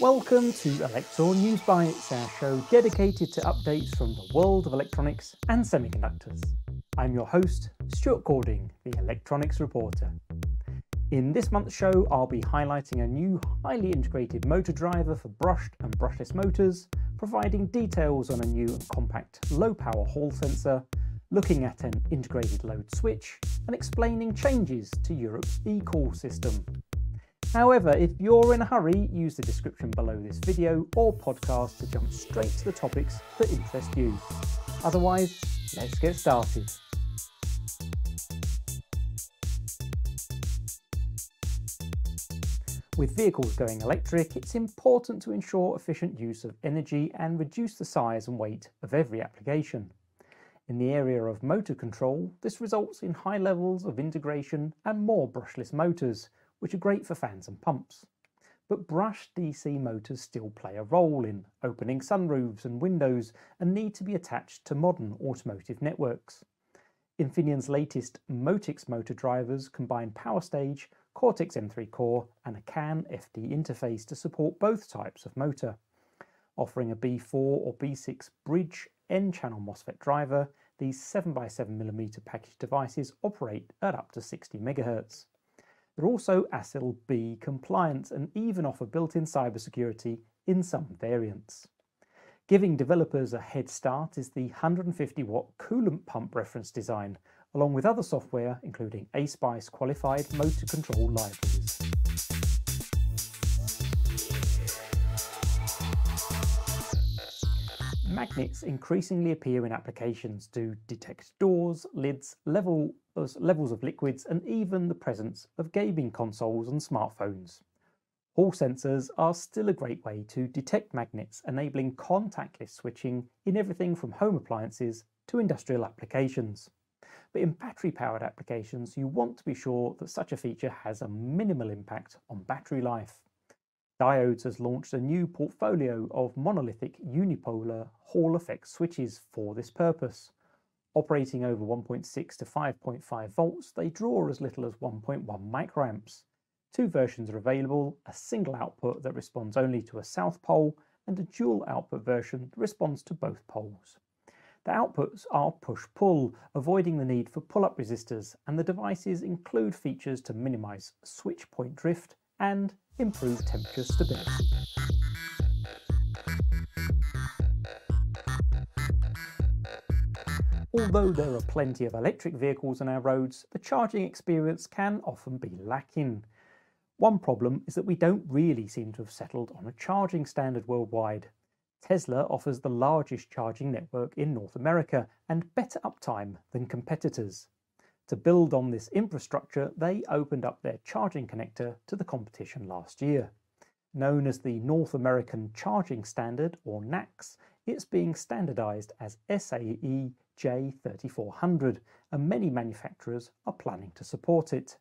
Welcome to Elektor News Bytes, our show dedicated to updates from the world of electronics and semiconductors. I'm your host, Stuart Cording, the electronics reporter. In this month's show, I'll be highlighting a new highly integrated motor driver for brushed and brushless motors, providing details on a new compact low power Hall sensor, looking at an integrated load switch, and explaining changes to Europe's eCall system. However, if you're in a hurry, use the description below this video or podcast to jump straight to the topics that interest you. Otherwise, let's get started. With vehicles going electric, it's important to ensure efficient use of energy and reduce the size and weight of every application. In the area of motor control, this results in high levels of integration and more brushless motors, which are great for fans and pumps. But brushed DC motors still play a role in opening sunroofs and windows and need to be attached to modern automotive networks. Infineon's latest Motix motor drivers combine power stage, Cortex M3 core and a CAN FD interface to support both types of motor. Offering a B4 or B6 bridge N-channel MOSFET driver, these 7x7mm package devices operate at up to 60 MHz. They're also ASIL B compliant and even offer built-in cybersecurity in some variants. Giving developers a head start is the 150 watt coolant pump reference design, along with other software including ASPICE qualified motor control libraries. Magnets increasingly appear in applications to detect doors, lids, levels, uh, levels of liquids, and even the presence of gaming consoles and smartphones. Hall sensors are still a great way to detect magnets, enabling contactless switching in everything from home appliances to industrial applications. But in battery powered applications, you want to be sure that such a feature has a minimal impact on battery life. Diodes has launched a new portfolio of monolithic unipolar Hall effect switches for this purpose. Operating over 1.6 to 5.5 volts, they draw as little as 1.1 microamps. Two versions are available, a single output that responds only to a south pole and a dual output version that responds to both poles. The outputs are push-pull, avoiding the need for pull-up resistors, and the devices include features to minimize switch point drift and improve temperature stability. Although there are plenty of electric vehicles on our roads, the charging experience can often be lacking. One problem is that we don't really seem to have settled on a charging standard worldwide. Tesla offers the largest charging network in North America and better uptime than competitors. To build on this infrastructure, they opened up their charging connector to the competition last year. Known as the North American Charging Standard, or NACS, it's being standardized as SAE J3400, and many manufacturers are planning to support it.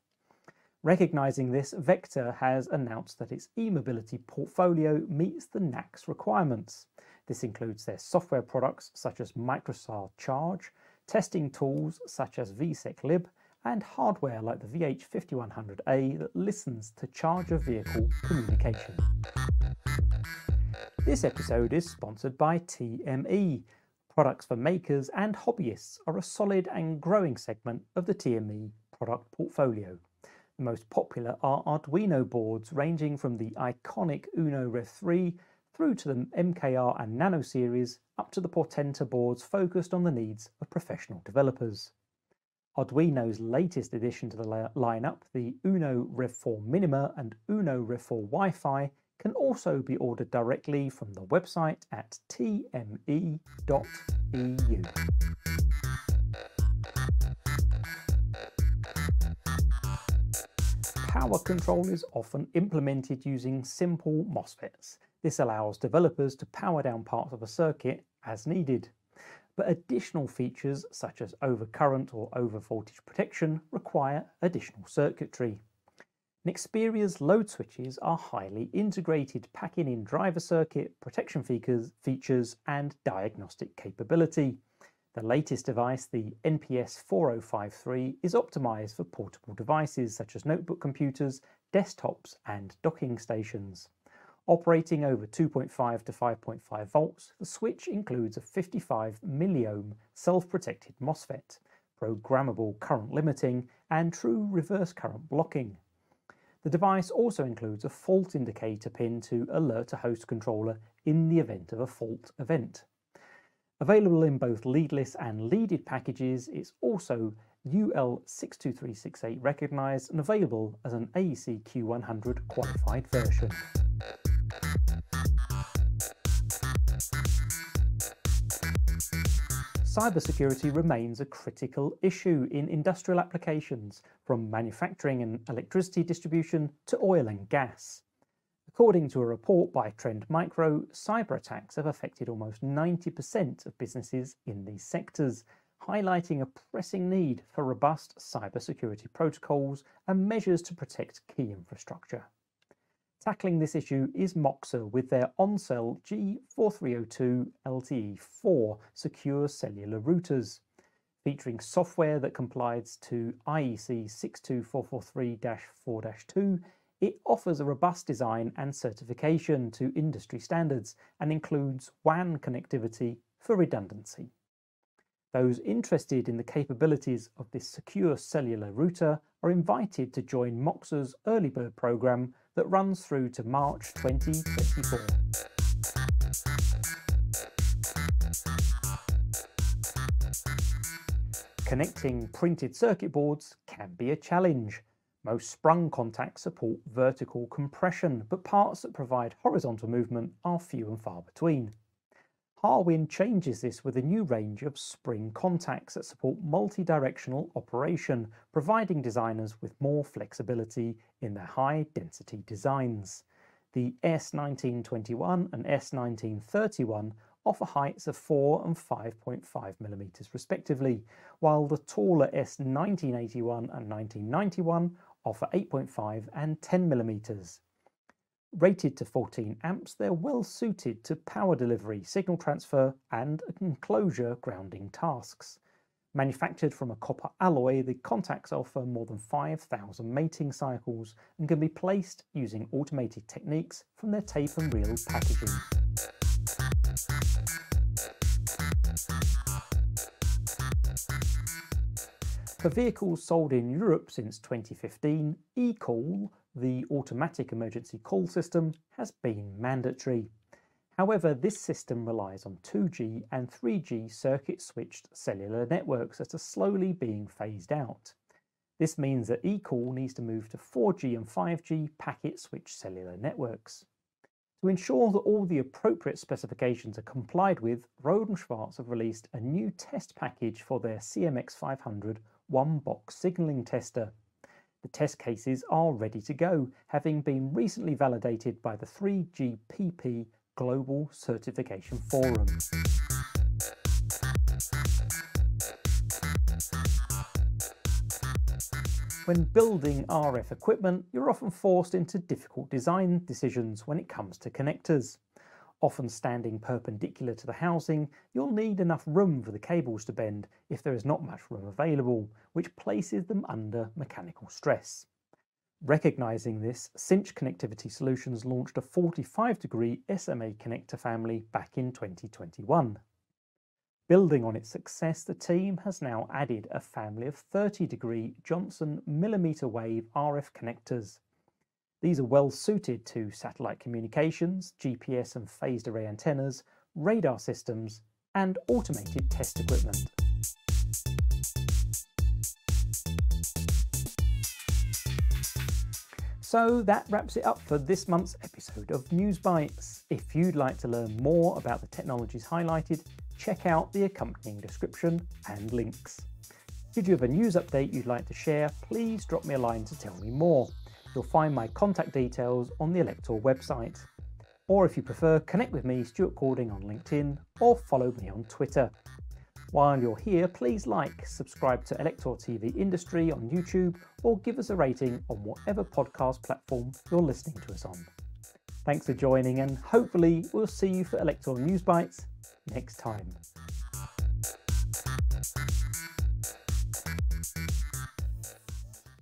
Recognizing this, Vector has announced that its e-mobility portfolio meets the NACS requirements. This includes their software products such as MICROSAR Charge, testing tools such as VSecLib, and hardware like the VH5100A that listens to charger vehicle communication. This episode is sponsored by TME. Products for makers and hobbyists are a solid and growing segment of the TME product portfolio. The most popular are Arduino boards ranging from the iconic Uno Rev 3 through to the MKR and Nano series, up to the Portenta boards focused on the needs of professional developers. Arduino's latest addition to the lineup, the Uno Rev 4 Minima and Uno Rev 4 Wi-Fi, can also be ordered directly from the website at tme.eu. Power control is often implemented using simple MOSFETs, this allows developers to power down parts of a circuit as needed. But additional features such as overcurrent or overvoltage protection require additional circuitry. Nexperia's load switches are highly integrated, packing in driver circuit, protection features, and diagnostic capability. The latest device, the NPS 4053, is optimized for portable devices such as notebook computers, desktops and docking stations. Operating over 2.5 to 5.5 volts, the switch includes a 55 milliohm self-protected MOSFET, programmable current limiting and true reverse current blocking. The device also includes a fault indicator pin to alert a host controller in the event of a fault event. Available in both leadless and leaded packages, it's also UL62368 recognised and available as an AEC Q100 qualified version. Cybersecurity remains a critical issue in industrial applications, from manufacturing and electricity distribution to oil and gas. According to a report by Trend Micro, cyber attacks have affected almost 90% of businesses in these sectors, highlighting a pressing need for robust cybersecurity protocols and measures to protect key infrastructure. Tackling this issue is Moxa with their OnCell G4302 LTE4 secure cellular routers. Featuring software that complies to IEC 62443-4-2, it offers a robust design and certification to industry standards and includes WAN connectivity for redundancy. Those interested in the capabilities of this secure cellular router are invited to join Moxa's early bird program that runs through to March 2024. Connecting printed circuit boards can be a challenge. Most sprung contacts support vertical compression, but parts that provide horizontal movement are few and far between. Harwin changes this with a new range of spring contacts that support multi-directional operation, providing designers with more flexibility in their high-density designs. The S1921 and S1931 offer heights of 4 and 5.5 millimeters respectively, while the taller S1981 and 1991 offer 8.5 and 10 millimeters. Rated to 14 amps, they're well suited to power delivery, signal transfer and enclosure grounding tasks. Manufactured from a copper alloy, the contacts offer more than 5,000 mating cycles and can be placed using automated techniques from their tape and reel packaging. For vehicles sold in Europe since 2015, eCall the automatic emergency call system has been mandatory. However, this system relies on 2G and 3G circuit switched cellular networks that are slowly being phased out. This means that eCall needs to move to 4G and 5G packet switched cellular networks. To ensure that all the appropriate specifications are complied with, Rohde & Schwarz have released a new test package for their CMX500 one-box signalling tester the test cases are ready to go, having been recently validated by the 3GPP Global Certification Forum. When building RF equipment, you're often forced into difficult design decisions when it comes to connectors. Often standing perpendicular to the housing, you'll need enough room for the cables to bend if there is not much room available, which places them under mechanical stress. Recognising this, Cinch Connectivity Solutions launched a 45 degree SMA connector family back in 2021. Building on its success, the team has now added a family of 30 degree Johnson millimeter wave RF connectors these are well suited to satellite communications, GPS and phased array antennas, radar systems, and automated test equipment. So that wraps it up for this month's episode of News Bytes. If you'd like to learn more about the technologies highlighted, check out the accompanying description and links. Should you have a news update you'd like to share, please drop me a line to tell me more. You'll find my contact details on the Elektor website. Or if you prefer, connect with me, Stuart Cording, on LinkedIn or follow me on Twitter. While you're here, please like, subscribe to Elektor TV Industry on YouTube, or give us a rating on whatever podcast platform you're listening to us on. Thanks for joining, and hopefully, we'll see you for Elektor News Bytes next time.